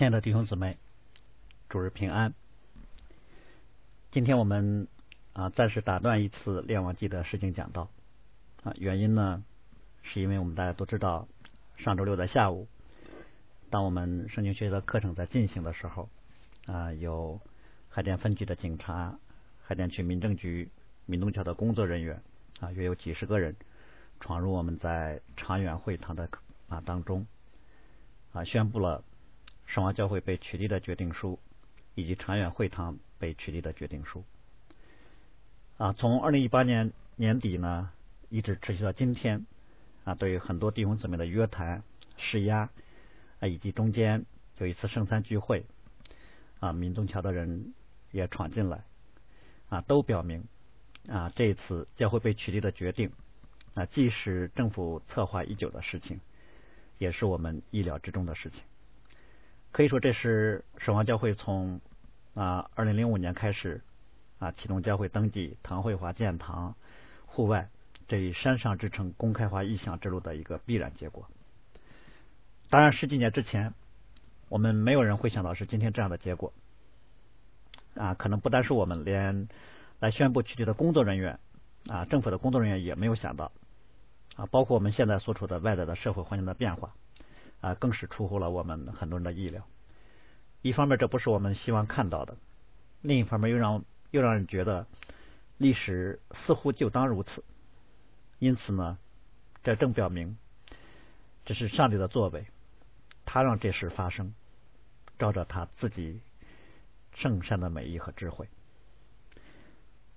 亲爱的弟兄姊妹，主日平安。今天我们啊暂时打断一次《列王记》的事情讲道啊，原因呢是因为我们大家都知道，上周六的下午，当我们圣经学习的课程在进行的时候啊，有海淀分局的警察、海淀区民政局、民东桥的工作人员啊，约有几十个人闯入我们在长远会堂的啊当中啊，宣布了。圣王教会被取缔的决定书，以及长远会堂被取缔的决定书，啊，从二零一八年年底呢，一直持续到今天，啊，对于很多弟兄姊妹的约谈、施压，啊，以及中间有一次圣餐聚会，啊，民宗桥的人也闯进来，啊，都表明，啊，这一次教会被取缔的决定，啊，既是政府策划已久的事情，也是我们意料之中的事情。可以说，这是守望教会从啊二零零五年开始啊启动教会登记、堂会化建堂、户外这一山上之城公开化意向之路的一个必然结果。当然，十几年之前，我们没有人会想到是今天这样的结果啊！可能不单是我们，连来宣布取缔的工作人员啊，政府的工作人员也没有想到啊，包括我们现在所处的外在的社会环境的变化。啊，更是出乎了我们很多人的意料。一方面，这不是我们希望看到的；另一方面，又让又让人觉得历史似乎就当如此。因此呢，这正表明这是上帝的作为，他让这事发生，照着他自己圣善的美意和智慧。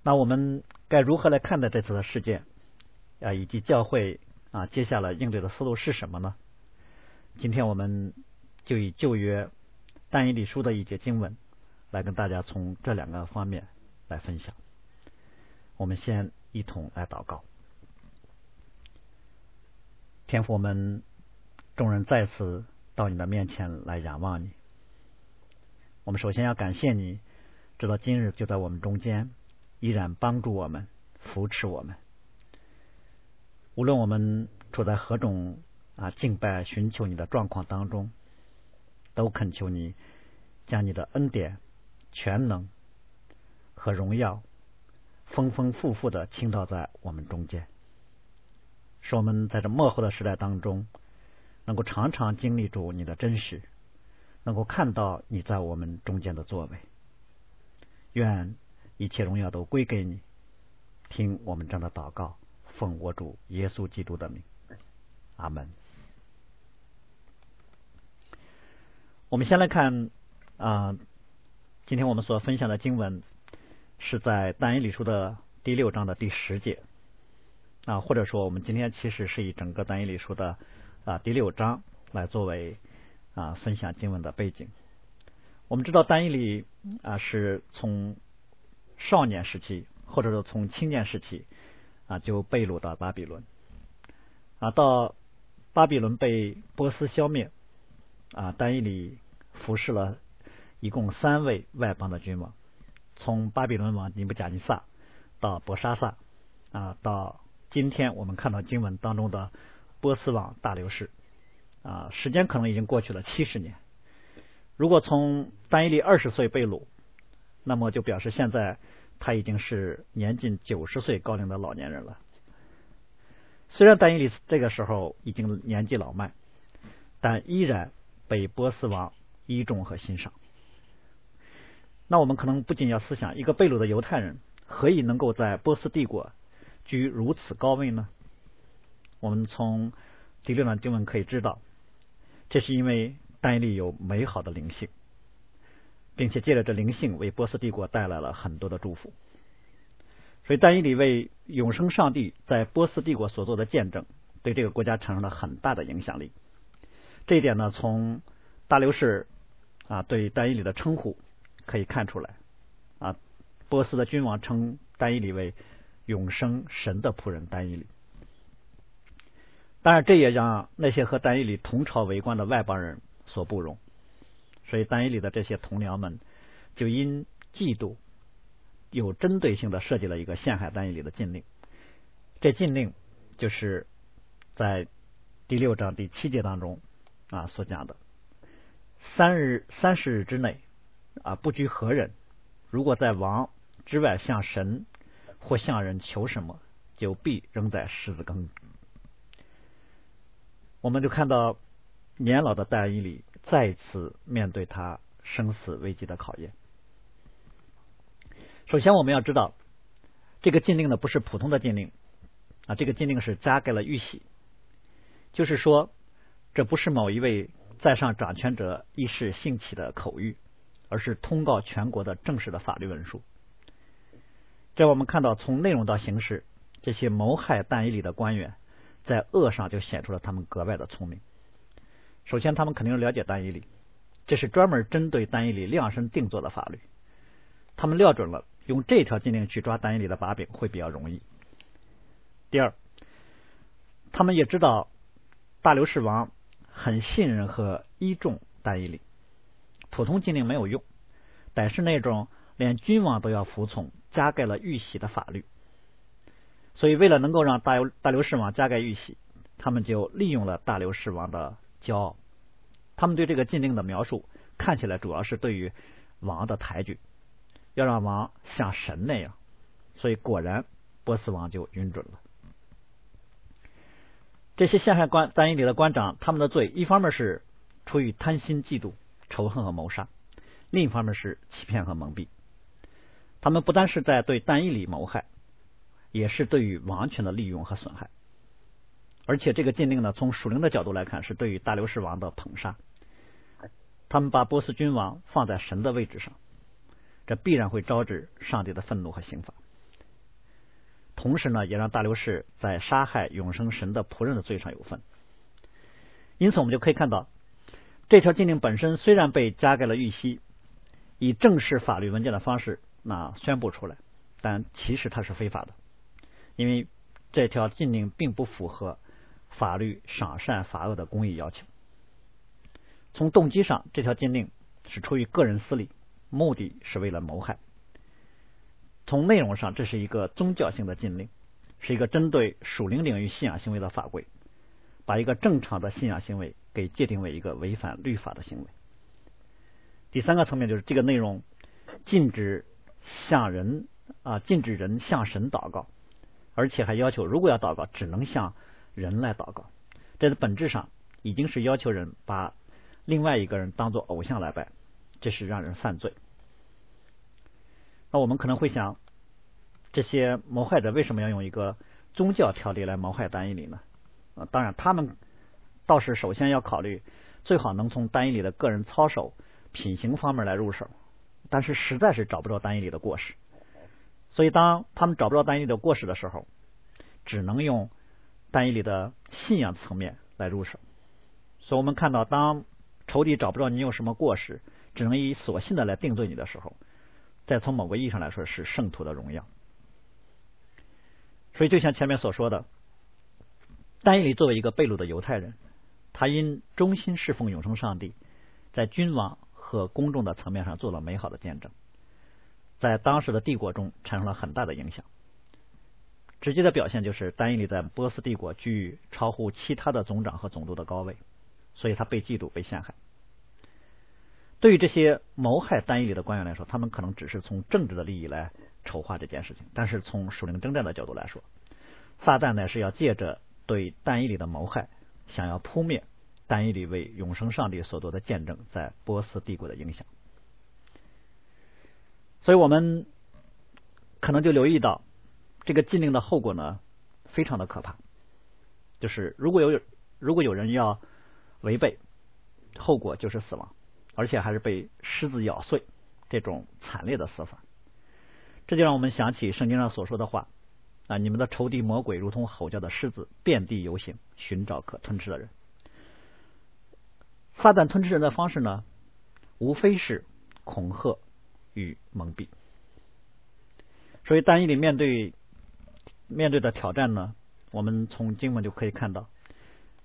那我们该如何来看待这次的事件啊？以及教会啊，接下来应对的思路是什么呢？今天我们就以旧约但以理书的一节经文来跟大家从这两个方面来分享。我们先一同来祷告，天父，我们众人再次到你的面前来仰望你。我们首先要感谢你，直到今日就在我们中间，依然帮助我们、扶持我们。无论我们处在何种。啊，敬拜寻求你的状况当中，都恳求你将你的恩典、全能和荣耀丰丰富富的倾倒在我们中间，使我们在这幕后的时代当中，能够常常经历住你的真实，能够看到你在我们中间的作为。愿一切荣耀都归给你。听我们这样的祷告，奉我主耶稣基督的名，阿门。我们先来看啊，今天我们所分享的经文是在但以理书的第六章的第十节啊，或者说我们今天其实是以整个但以理书的啊第六章来作为啊分享经文的背景。我们知道但以理啊是从少年时期，或者说从青年时期啊就被掳到巴比伦啊，到巴比伦被波斯消灭啊，但以理。服侍了一共三位外邦的君王，从巴比伦王尼布甲尼撒到博沙撒啊，到今天我们看到经文当中的波斯王大流士啊，时间可能已经过去了七十年。如果从丹伊利二十岁被掳，那么就表示现在他已经是年近九十岁高龄的老年人了。虽然丹伊利这个时候已经年纪老迈，但依然被波斯王。倚重和欣赏。那我们可能不仅要思想，一个被掳的犹太人何以能够在波斯帝国居如此高位呢？我们从第六段经文可以知道，这是因为丹利有美好的灵性，并且借着这灵性为波斯帝国带来了很多的祝福。所以丹伊里为永生上帝在波斯帝国所做的见证，对这个国家产生了很大的影响力。这一点呢，从大流士。啊，对丹伊里的称呼可以看出来啊，波斯的君王称丹伊里为永生神的仆人丹伊里。当然，这也让那些和丹伊里同朝为官的外邦人所不容，所以丹伊里的这些同僚们就因嫉妒，有针对性的设计了一个陷害丹伊里的禁令。这禁令就是在第六章第七节当中啊所讲的。三日三十日之内啊，不拘何人，如果在王之外向神或向人求什么，就必扔在狮子坑。我们就看到年老的但以理再次面对他生死危机的考验。首先，我们要知道，这个禁令呢不是普通的禁令啊，这个禁令是加盖了玉玺，就是说，这不是某一位在上掌权者一时兴起的口谕，而是通告全国的正式的法律文书。这我们看到，从内容到形式，这些谋害但以理的官员，在恶上就显出了他们格外的聪明。首先，他们肯定了解但以理，这是专门针对但以理量身定做的法律，他们料准了。用这条禁令去抓单以里的把柄会比较容易。第二，他们也知道大刘氏王很信任和依重单以里，普通禁令没有用，但是那种连君王都要服从、加盖了玉玺的法律，所以为了能够让大流大流士王加盖玉玺，他们就利用了大流士王的骄傲。他们对这个禁令的描述看起来主要是对于王的抬举。要让王像神那样，所以果然波斯王就允准了。这些陷害官单以里的官长，他们的罪一方面是出于贪心、嫉妒、仇恨和谋杀，另一方面是欺骗和蒙蔽。他们不单是在对单一里谋害，也是对于王权的利用和损害。而且这个禁令呢，从属灵的角度来看，是对于大流士王的捧杀。他们把波斯君王放在神的位置上。这必然会招致上帝的愤怒和刑罚，同时呢，也让大流士在杀害永生神的仆人的罪上有份。因此，我们就可以看到，这条禁令本身虽然被加盖了玉玺，以正式法律文件的方式那宣布出来，但其实它是非法的，因为这条禁令并不符合法律赏善罚恶的公益要求。从动机上，这条禁令是出于个人私利。目的是为了谋害。从内容上，这是一个宗教性的禁令，是一个针对属灵领域信仰行为的法规，把一个正常的信仰行为给界定为一个违反律法的行为。第三个层面就是这个内容禁止向人啊，禁止人向神祷告，而且还要求如果要祷告，只能向人来祷告。这是本质上已经是要求人把另外一个人当做偶像来拜，这是让人犯罪。那我们可能会想，这些谋害者为什么要用一个宗教条例来谋害单一里呢？啊，当然，他们倒是首先要考虑，最好能从单一里的个人操守、品行方面来入手，但是实在是找不着单一里的过失，所以当他们找不着单一里的过失的时候，只能用单一里的信仰层面来入手。所以我们看到，当仇敌找不着你有什么过失，只能以索性的来定罪你的时候。再从某个意义上来说，是圣徒的荣耀。所以，就像前面所说的，丹尼里作为一个被掳的犹太人，他因忠心侍奉永生上帝，在君王和公众的层面上做了美好的见证，在当时的帝国中产生了很大的影响。直接的表现就是，丹尼里在波斯帝国居于超乎其他的总长和总督的高位，所以他被嫉妒、被陷害。对于这些谋害单一里的官员来说，他们可能只是从政治的利益来筹划这件事情；但是从属灵征战的角度来说，撒旦呢是要借着对单一里的谋害，想要扑灭单一里为永生上帝所做的见证在波斯帝国的影响。所以我们可能就留意到，这个禁令的后果呢非常的可怕，就是如果有如果有人要违背，后果就是死亡。而且还是被狮子咬碎，这种惨烈的死法，这就让我们想起圣经上所说的话啊！你们的仇敌魔鬼如同吼叫的狮子，遍地游行，寻找可吞吃的人。撒旦吞吃人的方式呢，无非是恐吓与蒙蔽。所以，单一里面对面对的挑战呢，我们从经文就可以看到：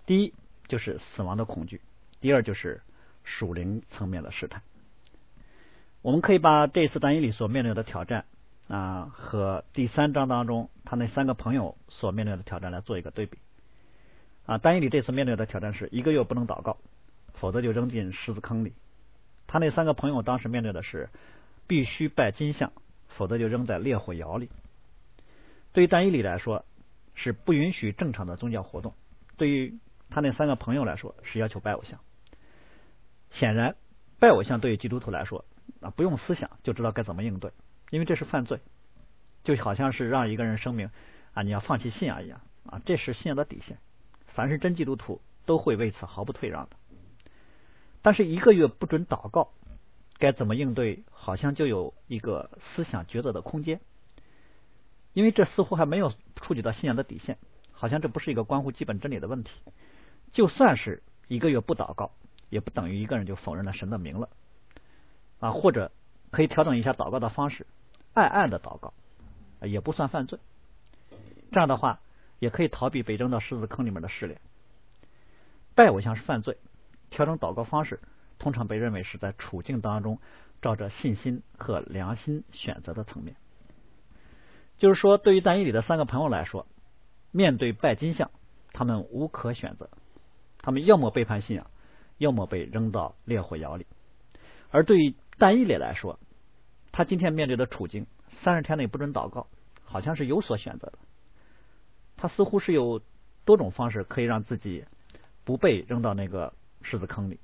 第一就是死亡的恐惧；第二就是。属灵层面的试探，我们可以把这次单一里所面对的挑战啊，和第三章当中他那三个朋友所面对的挑战来做一个对比啊。单一里这次面对的挑战是一个月不能祷告，否则就扔进狮子坑里他那三个朋友当时面对的是必须拜金像，否则就扔在烈火窑里。对于单一里来说，是不允许正常的宗教活动；对于他那三个朋友来说，是要求拜偶像。显然，拜偶像对于基督徒来说啊，不用思想就知道该怎么应对，因为这是犯罪，就好像是让一个人声明啊你要放弃信仰一样啊，这是信仰的底线。凡是真基督徒都会为此毫不退让的。但是一个月不准祷告，该怎么应对？好像就有一个思想抉择的空间，因为这似乎还没有触及到信仰的底线，好像这不是一个关乎基本真理的问题。就算是一个月不祷告，也不等于一个人就否认了神的名了啊！或者可以调整一下祷告的方式，暗暗的祷告也不算犯罪。这样的话，也可以逃避被扔到狮子坑里面的试炼。拜偶像是犯罪。调整祷告方式，通常被认为是在处境当中照着信心和良心选择的层面。就是说，对于但以里的三个朋友来说，面对拜金像，他们无可选择，他们要么背叛信仰，要么被扔到烈火窑里。而对于但以理来说，他今天面对的处境，三十天内不准祷告，好像是有所选择的。他似乎是有多种方式可以让自己不被扔到那个。狮子坑里，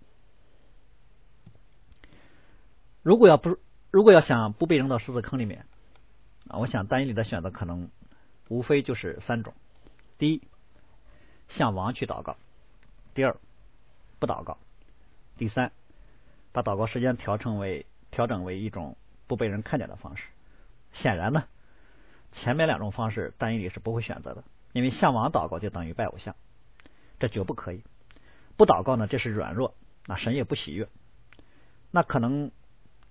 如果要不如果要想不被扔到狮子坑里面啊，我想单一里的选择可能无非就是三种：第一，向王去祷告；第二，不祷告；第三，把祷告时间调成为调整为一种不被人看见的方式。显然呢，前面两种方式单一里是不会选择的，因为向往祷告就等于拜偶像，这绝不可以。不祷告呢，这是软弱，那神也不喜悦。那可能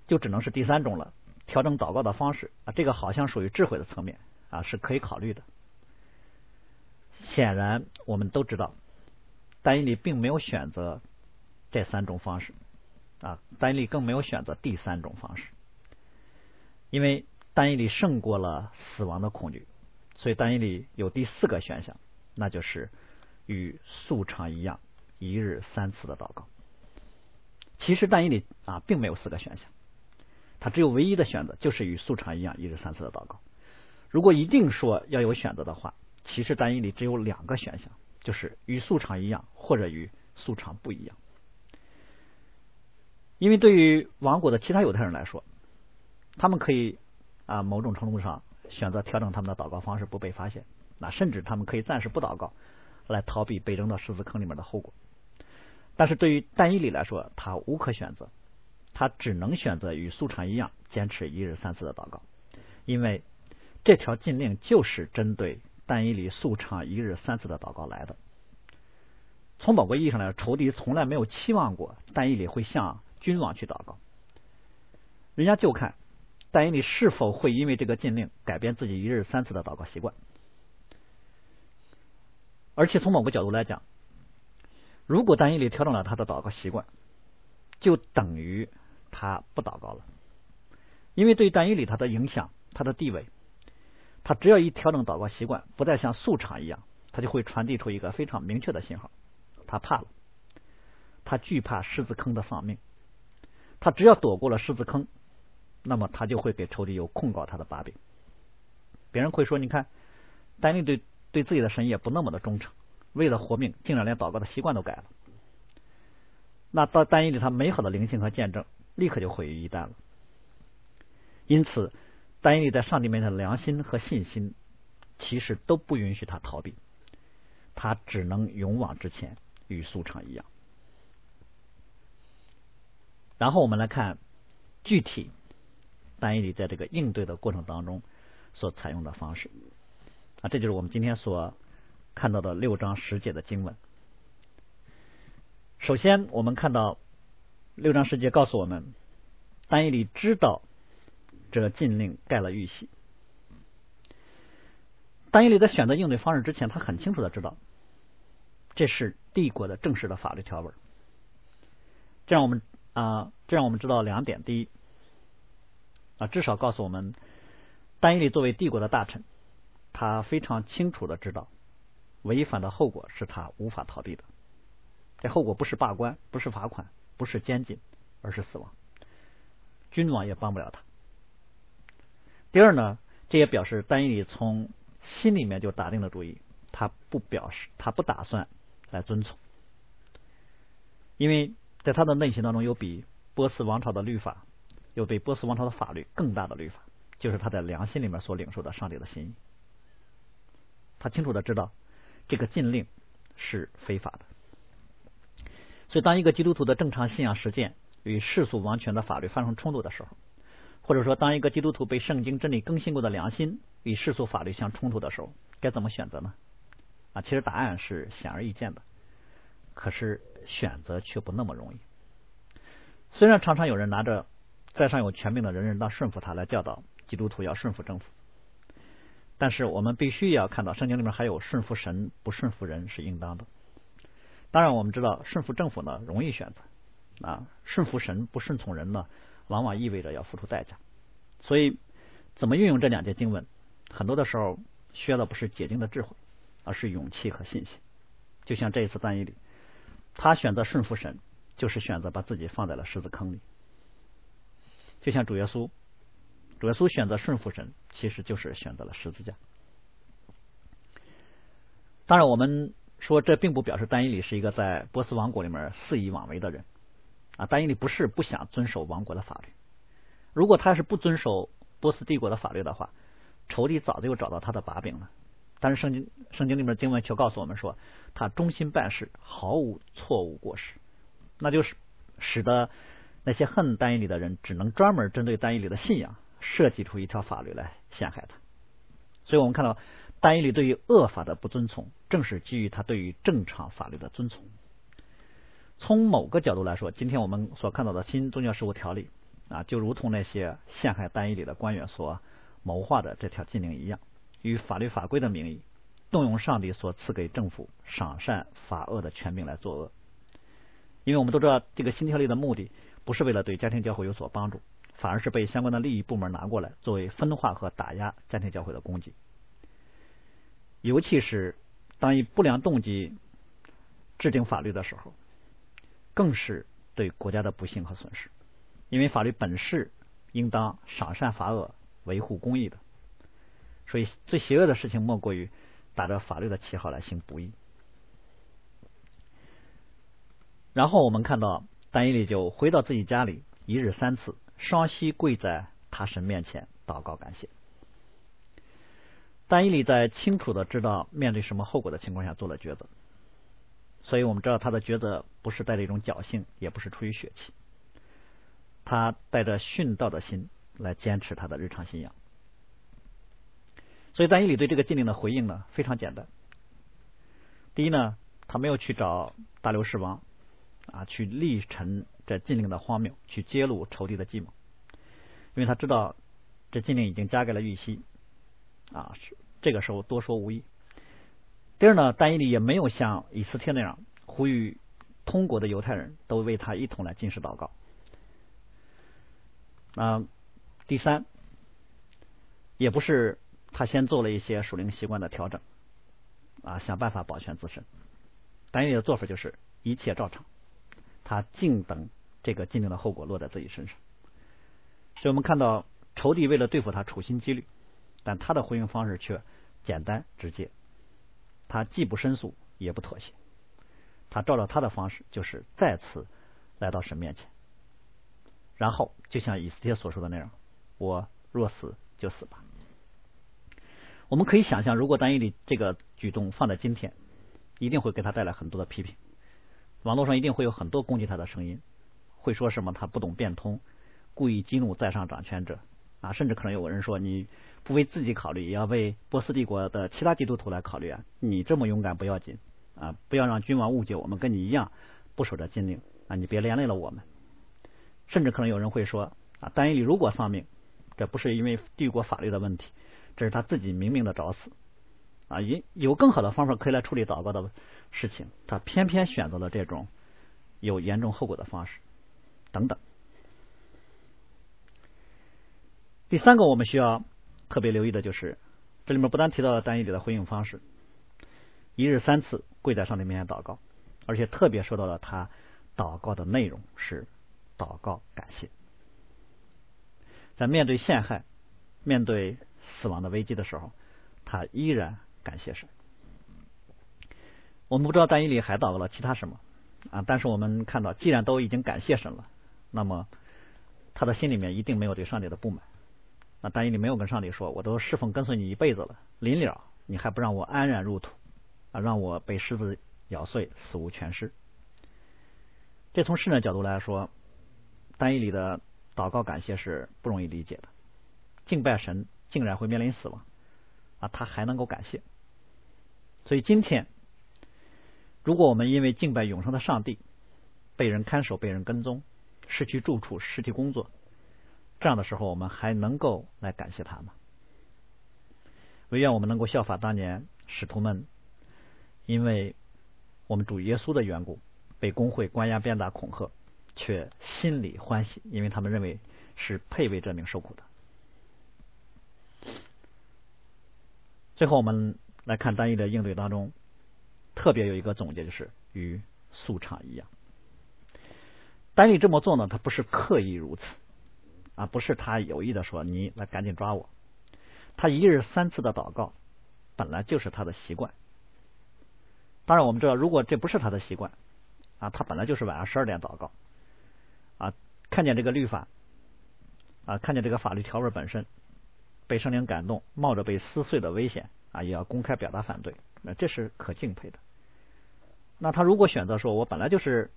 就只能是第三种了，调整祷告的方式啊，这个好像属于智慧的层面啊，是可以考虑的。显然，我们都知道，丹尼里并没有选择这三种方式啊，丹尼里更没有选择第三种方式，因为丹尼里胜过了死亡的恐惧，所以丹尼里有第四个选项，那就是与素常一样。一日三次的祷告，其实但以理啊并没有四个选项，他只有唯一的选择就是与素常一样一日三次的祷告。如果一定说要有选择的话，其实但以理只有两个选项，就是与素常一样或者与素常不一样。因为对于王国的其他犹太人来说，他们可以啊某种程度上选择调整他们的祷告方式不被发现，那甚至他们可以暂时不祷告，来逃避被扔到十字坑里面的后果。但是对于但以理来说，他无可选择，他只能选择与素常一样，坚持一日三次的祷告，因为这条禁令就是针对但以理素常一日三次的祷告来的。从某个意义上来说，仇敌从来没有期望过但以理会向君王去祷告，人家就看但以理是否会因为这个禁令改变自己一日三次的祷告习惯，而且从某个角度来讲。如果单一里调整了他的祷告习惯，就等于他不祷告了。因为对单一里他的影响、他的地位，他只要一调整祷告习惯，不再像素场一样，他就会传递出一个非常明确的信号：他怕了，他惧怕狮子坑的丧命。他只要躲过了狮子坑，那么他就会给仇敌有控告他的把柄。别人会说：“你看，丹尼对对自己的神也不那么的忠诚。”为了活命，竟然连祷告的习惯都改了。那到丹尼里，他美好的灵性和见证，立刻就毁于一旦了。因此，丹尼在上帝面前的良心和信心，其实都不允许他逃避，他只能勇往直前，与素常一样。然后我们来看具体单一里在这个应对的过程当中所采用的方式。啊，这就是我们今天所。看到的六章十节的经文，首先我们看到六章十节告诉我们，丹尼里知道这禁令盖了玉玺。丹尼里在选择应对方式之前，他很清楚的知道这是帝国的正式的法律条文。这让我们啊，这让我们知道两点：第一，啊，至少告诉我们，丹尼里作为帝国的大臣，他非常清楚的知道。违反的后果是他无法逃避的，这后果不是罢官，不是罚款，不是监禁，而是死亡。君王也帮不了他。第二呢，这也表示丹尼里从心里面就打定了主意，他不表示，他不打算来遵从，因为在他的内心当中有比波斯王朝的律法，有比波斯王朝的法律更大的律法，就是他在良心里面所领受的上帝的心意。他清楚的知道这个禁令是非法的，所以当一个基督徒的正常信仰实践与世俗王权的法律发生冲突的时候，或者说，当一个基督徒被圣经真理更新过的良心与世俗法律相冲突的时候，该怎么选择呢？啊，其实答案是显而易见的，可是选择却不那么容易。虽然常常有人拿着在上有权柄的人人当顺服他来教导基督徒要顺服政府，但是我们必须要看到圣经里面还有顺服神不顺服人是应当的。当然，我们知道顺服政府呢容易选择啊，顺服神不顺从人呢。往往意味着要付出代价，所以怎么运用这两节经文，很多的时候需要的不是解经的智慧，而是勇气和信心。就像这一次单一里，他选择顺服神，就是选择把自己放在了狮子坑里。就像主耶稣，主耶稣选择顺服神，其实就是选择了十字架。当然，我们说这并不表示单一里是一个在波斯王国里面肆意妄为的人。啊，丹尼里不是不想遵守王国的法律。如果他是不遵守波斯帝国的法律的话，仇敌早就找到他的把柄了。但是圣经圣经里面经文却告诉我们说，他忠心办事，毫无错误过失，那就是使得那些恨丹尼里的人只能专门针对丹尼里的信仰设计出一条法律来陷害他。所以我们看到丹尼里对于恶法的不遵从，正是基于他对于正常法律的遵从。从某个角度来说，今天我们所看到的新宗教事务条例啊，就如同那些陷害单一里的官员所谋划的这条禁令一样，以法律法规的名义，动用上帝所赐给政府赏善罚恶的权柄来作恶。因为我们都知道，这个新条例的目的不是为了对家庭教会有所帮助，反而是被相关的利益部门拿过来作为分化和打压家庭教会的工具。尤其是当以不良动机制定法律的时候。更是对国家的不幸和损失，因为法律本是应当赏善罚恶、维护公义的，所以最邪恶的事情莫过于打着法律的旗号来行不义。然后我们看到，丹伊利就回到自己家里，一日三次，双膝跪在他神面前祷告感谢。丹伊利在清楚的知道面对什么后果的情况下做了抉择。所以我们知道他的抉择不是带着一种侥幸，也不是出于血气，他带着殉道的心来坚持他的日常信仰。所以丹伊里对这个禁令的回应呢非常简单。第一呢，他没有去找大流士王啊，去力陈这禁令的荒谬，去揭露仇敌的计谋，因为他知道这禁令已经加给了玉溪啊，是这个时候多说无益。第二呢，丹伊里也没有像以斯帖那样呼吁通国的犹太人都为他一同来进食祷告。啊，第三，也不是他先做了一些属灵习惯的调整，啊，想办法保全自身。丹伊里的做法就是一切照常，他静等这个禁令的后果落在自己身上。所以我们看到仇敌为了对付他处心积虑，但他的回应方式却简单直接。他既不申诉，也不妥协，他照着他的方式，就是再次来到神面前，然后就像以斯帖所说的那样：“我若死，就死吧。”我们可以想象，如果丹尼里这个举动放在今天，一定会给他带来很多的批评，网络上一定会有很多攻击他的声音，会说什么他不懂变通，故意激怒在上掌权者啊，甚至可能有人说你。不为自己考虑，也要为波斯帝国的其他基督徒来考虑啊！你这么勇敢不要紧啊，不要让君王误解我们跟你一样不守着禁令啊！你别连累了我们。甚至可能有人会说啊，丹尼里如果丧命，这不是因为帝国法律的问题，这是他自己明明的找死啊！有有更好的方法可以来处理祷告的事情，他偏偏选择了这种有严重后果的方式，等等。第三个，我们需要。特别留意的就是，这里面不但提到了单一里的回应方式，一日三次跪在上帝面前祷告，而且特别说到了他祷告的内容是祷告感谢。在面对陷害、面对死亡的危机的时候，他依然感谢神。我们不知道但以里还祷告了其他什么啊，但是我们看到，既然都已经感谢神了，那么他的心里面一定没有对上帝的不满。那但以里没有跟上帝说：“我都侍奉跟随你一辈子了，临了你还不让我安然入土啊，让我被狮子咬碎，死无全尸。”这从世人角度来说，单一里的祷告感谢是不容易理解的。敬拜神竟然会面临死亡啊，他还能够感谢。所以今天。如果我们因为敬拜永生的上帝被人看守、被人跟踪、失去住处、失去工作，这样的时候，我们还能够来感谢他吗？唯愿我们能够效法当年使徒们，因为我们主耶稣的缘故，被工会关押、鞭打、恐吓，却心里欢喜，因为他们认为是配为这名受苦的。最后，我们来看单一的应对当中。特别有一个总结，就是与素场一样。丹尼这么做呢，他不是刻意如此啊，不是他有意的说你来赶紧抓我。他一日三次的祷告，本来就是他的习惯。当然，我们知道，如果这不是他的习惯啊，他本来就是晚上十二点祷告啊，看见这个律法啊，看见这个法律条文本身被圣灵感动，冒着被撕碎的危险啊，也要公开表达反对，那这是可敬佩的。那他如果选择说，我本来就是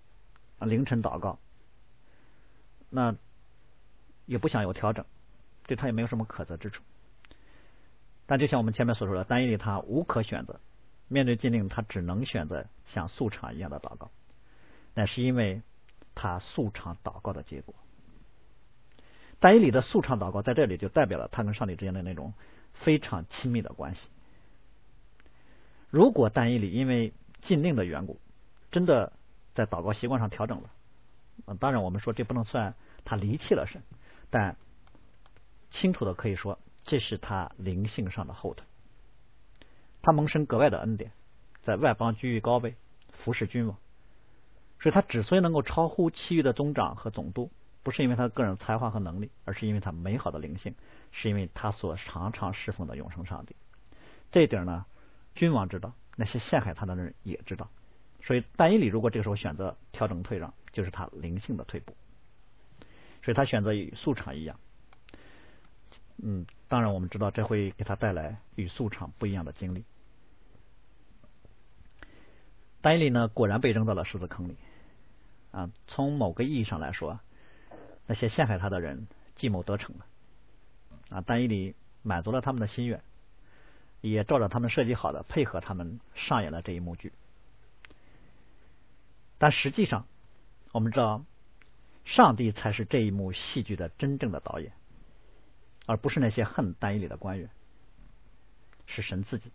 凌晨祷告，那也不想有调整，对他也没有什么可责之处。但就像我们前面所说的，单一里他无可选择，面对禁令，他只能选择像素场一样的祷告，那是因为他素场祷告的结果。单一里的素唱祷告在这里就代表了他跟上帝之间的那种非常亲密的关系。如果单一里因为禁令的缘故，真的在祷告习惯上调整了。当然，我们说这不能算他离弃了神，但清楚的可以说，这是他灵性上的后腿。他蒙神格外的恩典，在外邦居于高位，服侍君王。所以他之所以能够超乎其余的宗长和总督，不是因为他个人才华和能力，而是因为他美好的灵性，是因为他所常常侍奉的永生上帝。这一点呢，君王知道。那些陷害他的人也知道，所以但以理如果这个时候选择调整退让，就是他灵性的退步。所以他选择与素场一样。嗯，当然我们知道这会给他带来与素场不一样的经历。但以理呢，果然被扔到了狮子坑里。啊，从某个意义上来说，那些陷害他的人计谋得逞了。啊，但以理满足了他们的心愿。也照着他们设计好的，配合他们上演了这一幕剧。但实际上，我们知道，上帝才是这一幕戏剧的真正的导演，而不是那些恨单一里的官员。是神自己，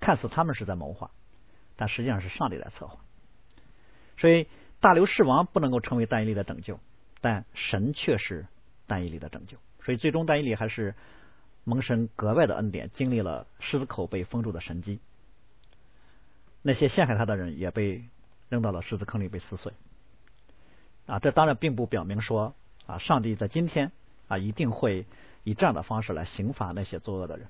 看似他们是在谋划，但实际上是上帝在策划。所以大流士王不能够成为单一里的拯救，但神却是单一里的拯救。所以最终单一里还是。蒙神格外的恩典，经历了狮子口被封住的神迹，那些陷害他的人也被扔到了狮子坑里被撕碎。啊，这当然并不表明说啊，上帝在今天啊一定会以这样的方式来刑罚那些作恶的人。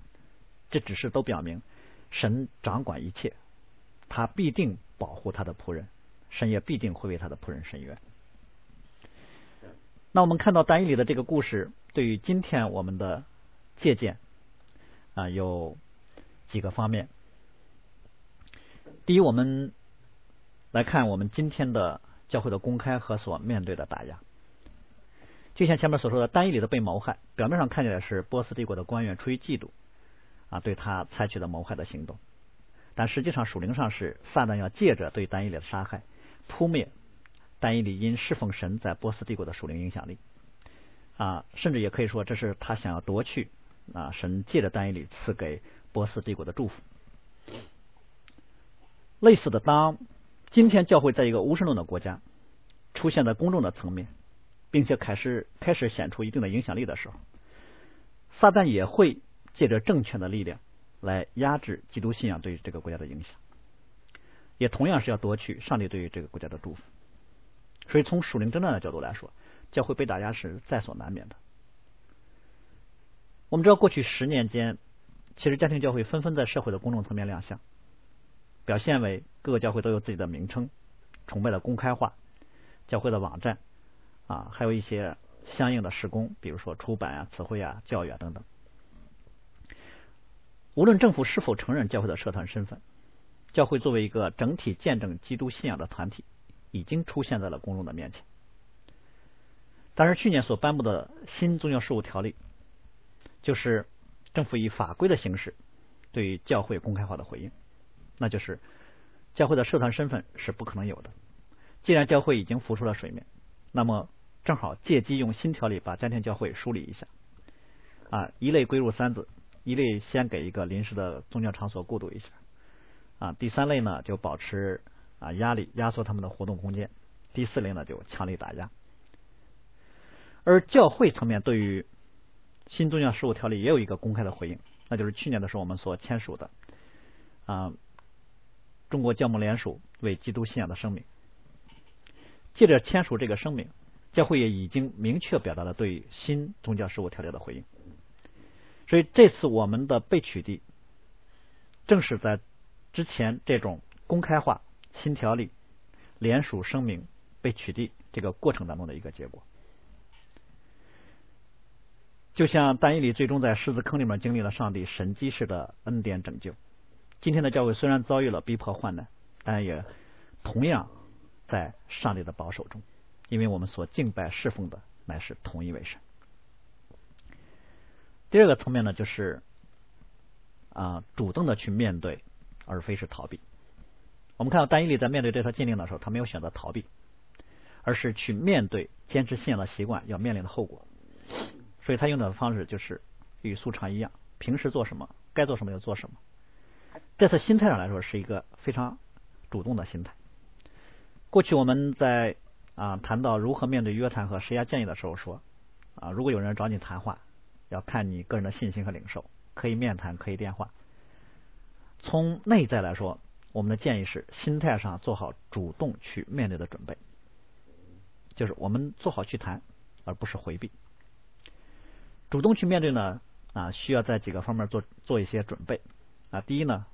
这只是都表明神掌管一切，他必定保护他的仆人，神也必定会为他的仆人伸冤。那我们看到单一里的这个故事，对于今天我们的。借鉴啊，有几个方面。第一，我们来看我们今天的教会的公开和所面对的打压。就像前面所说的，单一里的被谋害，表面上看起来是波斯帝国的官员出于嫉妒啊，对他采取的谋害的行动，但实际上属灵上是撒旦要借着对单一里的杀害，扑灭单一里因侍奉神在波斯帝国的属灵影响力啊，甚至也可以说，这是他想要夺去。啊！神借着单一里赐给波斯帝国的祝福。类似的，当今天教会在一个无神论的国家出现在公众的层面，并且开始开始显出一定的影响力的时候，撒旦也会借着政权的力量来压制基督信仰对于这个国家的影响，也同样是要夺取上帝对于这个国家的祝福。所以，从属灵征战的角度来说，教会被打压是在所难免的。我们知道，过去十年间，其实家庭教会纷纷在社会的公众层面亮相，表现为各个教会都有自己的名称，崇拜的公开化，教会的网站啊，还有一些相应的施工，比如说出版啊、词汇啊、教育啊等等。无论政府是否承认教会的社团身份，教会作为一个整体见证基督信仰的团体，已经出现在了公众的面前。但是去年所颁布的新宗教事务条例。就是政府以法规的形式对于教会公开化的回应，那就是教会的社团身份是不可能有的。既然教会已经浮出了水面，那么正好借机用新条例把家庭教会梳理一下。啊，一类归入三子，一类先给一个临时的宗教场所过渡一下。啊，第三类呢就保持啊压力，压缩他们的活动空间。第四类呢就强力打压。而教会层面对于新宗教事务条例也有一个公开的回应，那就是去年的时候我们所签署的啊，中国教牧联署为基督信仰的声明。借着签署这个声明，教会也已经明确表达了对新宗教事务条例的回应。所以这次我们的被取缔，正是在之前这种公开化新条例联署声明被取缔这个过程当中的一个结果。就像丹尼里最终在狮子坑里面经历了上帝神迹式的恩典拯救，今天的教会虽然遭遇了逼迫患难，但也同样在上帝的保守中，因为我们所敬拜侍奉的乃是同一位神。第二个层面呢，就是啊，主动的去面对，而非是逃避。我们看到丹尼里在面对这条禁令的时候，他没有选择逃避，而是去面对坚持信仰的习惯要面临的后果。所以他用的方式就是与素常一样，平时做什么，该做什么就做什么。这次心态上来说是一个非常主动的心态。过去我们在啊谈到如何面对约谈和施压建议的时候说啊，如果有人找你谈话，要看你个人的信心和领受，可以面谈，可以电话。从内在来说，我们的建议是心态上做好主动去面对的准备，就是我们做好去谈，而不是回避。主动去面对呢啊，需要在几个方面做做一些准备啊。第一呢，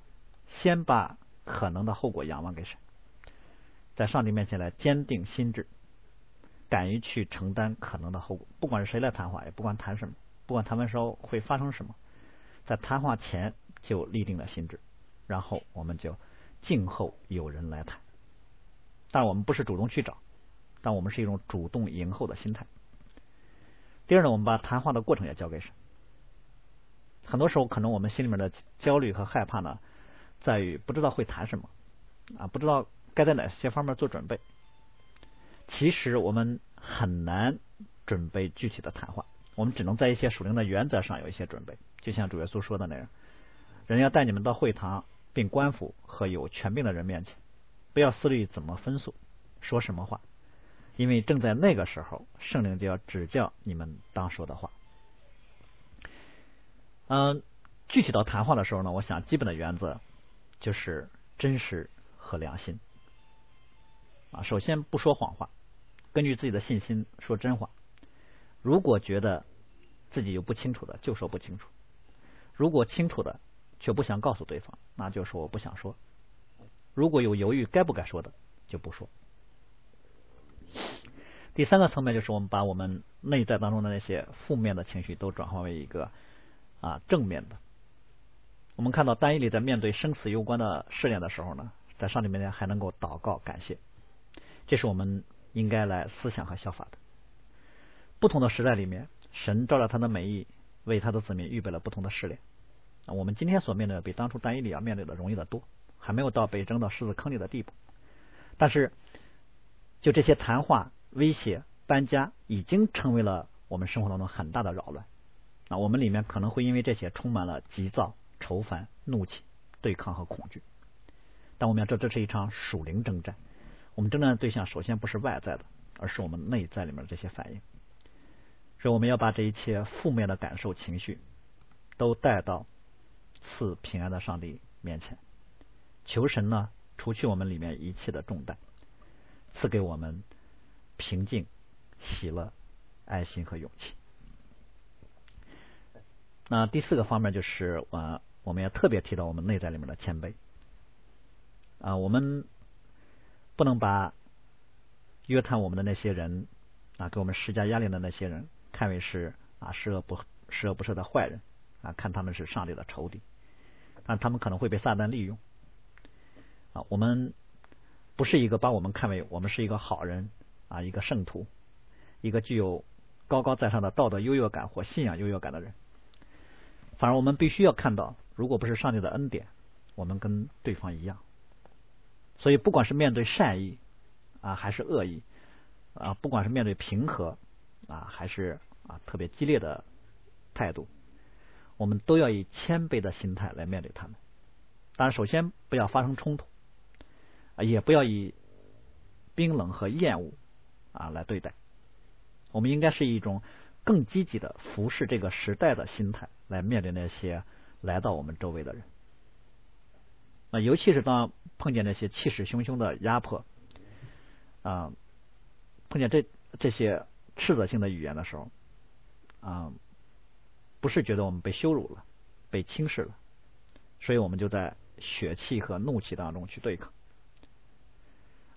先把可能的后果仰望给神，在上帝面前来坚定心智，敢于去承担可能的后果。不管是谁来谈话，也不管谈什么，不管谈完时候会发生什么，在谈话前就立定了心智，然后我们就静候有人来谈。但我们不是主动去找，但我们是一种主动迎候的心态。第二呢，我们把谈话的过程也交给神。很多时候，可能我们心里面的焦虑和害怕呢，在于不知道会谈什么啊，不知道该在哪些方面做准备。其实我们很难准备具体的谈话，我们只能在一些属灵的原则上有一些准备。就像主耶稣说的那样，人要带你们到会堂，并官府和有权柄的人面前，不要思虑怎么分诉，说什么话。因为正在那个时候，圣灵就要指教你们当说的话。嗯，具体到谈话的时候呢，我想基本的原则就是真实和良心。啊，首先不说谎话，根据自己的信心说真话。如果觉得自己有不清楚的，就说不清楚；如果清楚的却不想告诉对方，那就是我不想说。如果有犹豫该不该说的，就不说。第三个层面就是我们把我们内在当中的那些负面的情绪都转化为一个啊正面的。我们看到单一里在面对生死攸关的试炼的时候呢，在上帝面前还能够祷告感谢，这是我们应该来思想和效法的。不同的时代里面，神照着他的美意为他的子民预备了不同的试炼。我们今天所面对的比当初单一里要面对的容易得多，还没有到被扔到狮子坑里的地步。但是就这些谈话。威胁搬家已经成为了我们生活当中很大的扰乱啊！我们里面可能会因为这些充满了急躁、愁烦、怒气、对抗和恐惧。但我们要知道，这是一场属灵征战。我们征战的对象首先不是外在的，而是我们内在里面的这些反应。所以，我们要把这一切负面的感受、情绪都带到赐平安的上帝面前，求神呢除去我们里面一切的重担，赐给我们。平静、喜乐、爱心和勇气。那第四个方面就是啊，我们要特别提到我们内在里面的谦卑啊，我们不能把约谈我们的那些人啊，给我们施加压力的那些人看为是啊十恶不十恶不赦的坏人啊，看他们是上帝的仇敌，但他们可能会被撒旦利用啊。我们不是一个把我们看为我们是一个好人啊，一个圣徒，一个具有高高在上的道德优越感或信仰优越感的人。反而我们必须要看到，如果不是上帝的恩典，我们跟对方一样。所以，不管是面对善意啊，还是恶意啊，不管是面对平和啊，还是啊特别激烈的态度，我们都要以谦卑的心态来面对他们。当然，首先不要发生冲突啊，也不要以冰冷和厌恶啊来对待。我们应该是一种更积极的服侍这个时代的心态。来面对那些来到我们周围的人，啊，尤其是当碰见那些气势汹汹的压迫，啊，碰见这这些斥责性的语言的时候，啊，不是觉得我们被羞辱了、被轻视了，所以我们就在血气和怒气当中去对抗，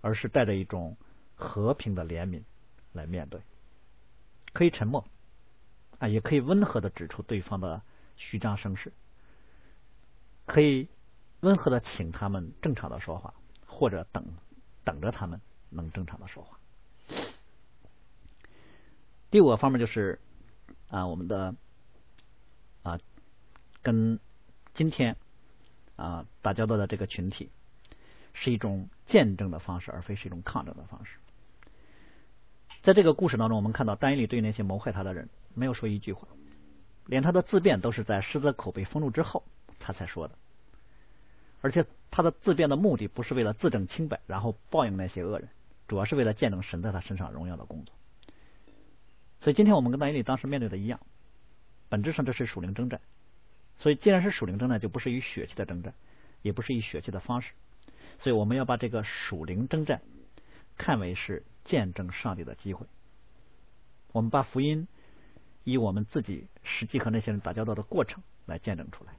而是带着一种和平的怜悯来面对，可以沉默。啊，也可以温和的指出对方的虚张声势，可以温和的请他们正常的说话，或者等等着他们能正常的说话。第五个方面就是啊，我们的跟今天啊打交道的这个群体是一种见证的方式，而非是一种抗争的方式。在这个故事当中，我们看到丹尼利对那些谋害他的人。没有说一句话，连他的自辩都是在狮子口被封住之后他才说的。而且他的自辩的目的不是为了自证清白，然后报应那些恶人，主要是为了见证神在他身上荣耀的工作。所以今天我们跟大伊利当时面对的一样，本质上这是属灵征战。所以既然是属灵征战，就不是以血气的征战，也不是以血气的方式。所以我们要把这个属灵征战看为是见证上帝的机会。我们把福音。以我们自己实际和那些人打交道的过程来见证出来，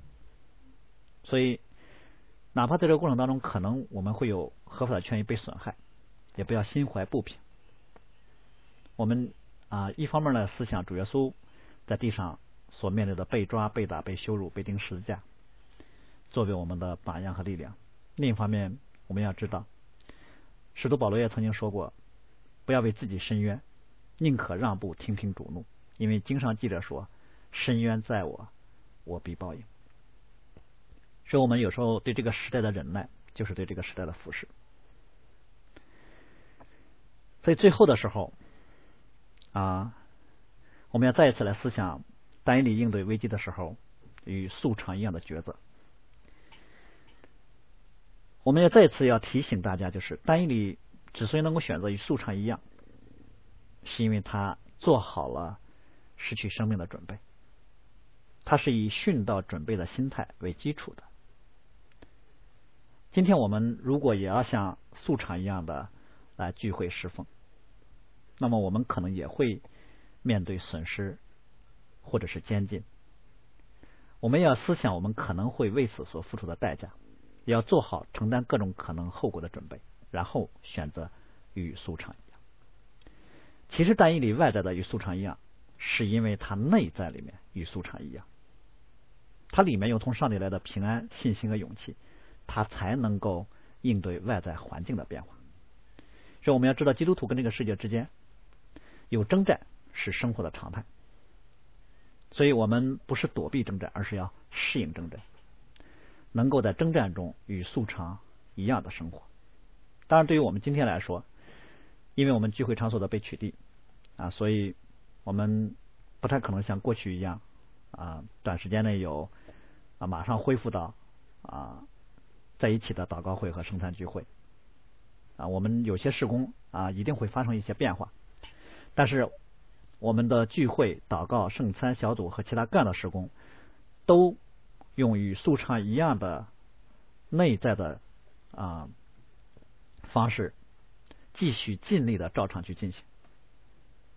所以哪怕在这个过程当中，可能我们会有合法的权益被损害，也不要心怀不平。我们啊，一方面呢，思想主耶稣在地上所面对的被抓、被打、被羞辱、被钉十字架，作为我们的榜样和力量；另一方面，我们要知道，使徒保罗也曾经说过：不要为自己伸冤，宁可让步，听凭主怒。因为经上记着说：“深渊在我，我必报应。”所以，我们有时候对这个时代的忍耐，就是对这个时代的俯视。所以，最后的时候啊，我们要再一次来思想丹尼应对危机的时候与素常一样的抉择。我们要再次要提醒大家，就是丹尼之所以能够选择与素常一样，是因为他做好了。失去生命的准备，他是以殉道准备的心态为基础的。今天我们如果也要像素常一样的来聚会侍奉，那么我们可能也会面对损失或者是监禁。我们要思想我们可能会为此所付出的代价，也要做好承担各种可能后果的准备，然后选择与素场一样。其实，但以理外在的与素场一样。是因为他内在里面与素常一样，他里面有从上帝来的平安、信心和勇气，他才能够应对外在环境的变化。所以我们要知道，基督徒跟这个世界之间有征战是生活的常态。所以我们不是躲避征战，而是要适应征战，能够在征战中与素常一样的生活。当然，对于我们今天来说，因为我们聚会场所的被取缔啊，所以。我们不太可能像过去一样啊，短时间内有啊马上恢复到啊在一起的祷告会和圣餐聚会啊。我们有些事工啊一定会发生一些变化，但是我们的聚会、祷告、圣餐小组和其他各样的事工都用与素常一样的内在的啊方式，继续尽力的照常去进行。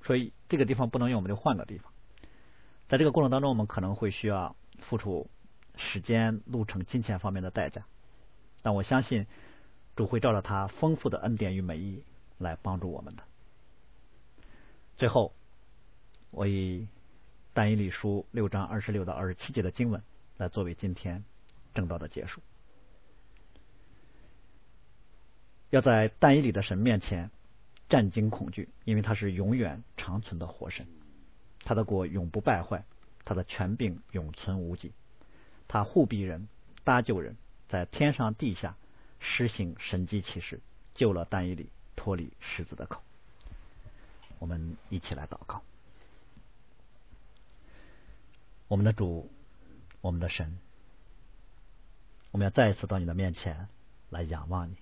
所以这个地方不能用，我们就换个地方。在这个过程当中，我们可能会需要付出时间、路程、金钱方面的代价，但我相信主会照着他丰富的恩典与美意来帮助我们的。最后，我以但以理书六章二十六到二十七节的经文来作为今天正道的结束。要在但以理的神面前战惊恐惧，因为他是永远长存的活神。他的国永不败坏，他的权柄永存无极。他护庇人，搭救人，在天上地下施行神迹奇事，救了但以理脱离狮子的口。我们一起来祷告。我们的主，我们的神，我们要再一次到你的面前来仰望你，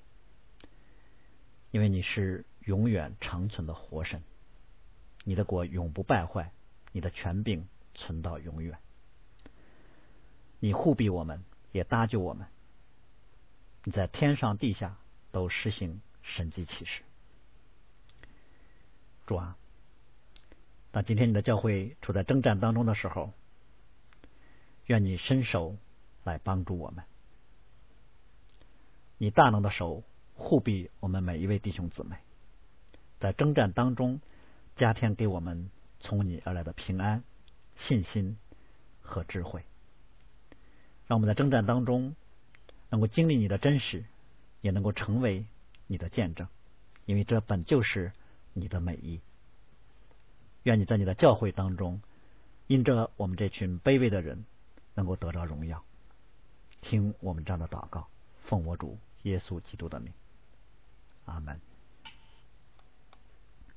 因为你是永远长存的活神，你的国永不败坏。你的权柄存到永远，你护庇我们，也搭救我们。你在天上地下都实行神迹启示。主啊，当今天你的教会处在征战当中的时候，愿你伸手来帮助我们。你大能的手护庇我们每一位弟兄姊妹，在征战当中加添给我们。从你而来的平安、信心和智慧，让我们在征战当中能够经历你的真实，也能够成为你的见证，因为这本就是你的美意。愿你在你的教会当中，因着我们这群卑微的人，能够得到荣耀。听我们这样的祷告，奉我主耶稣基督的名，阿门。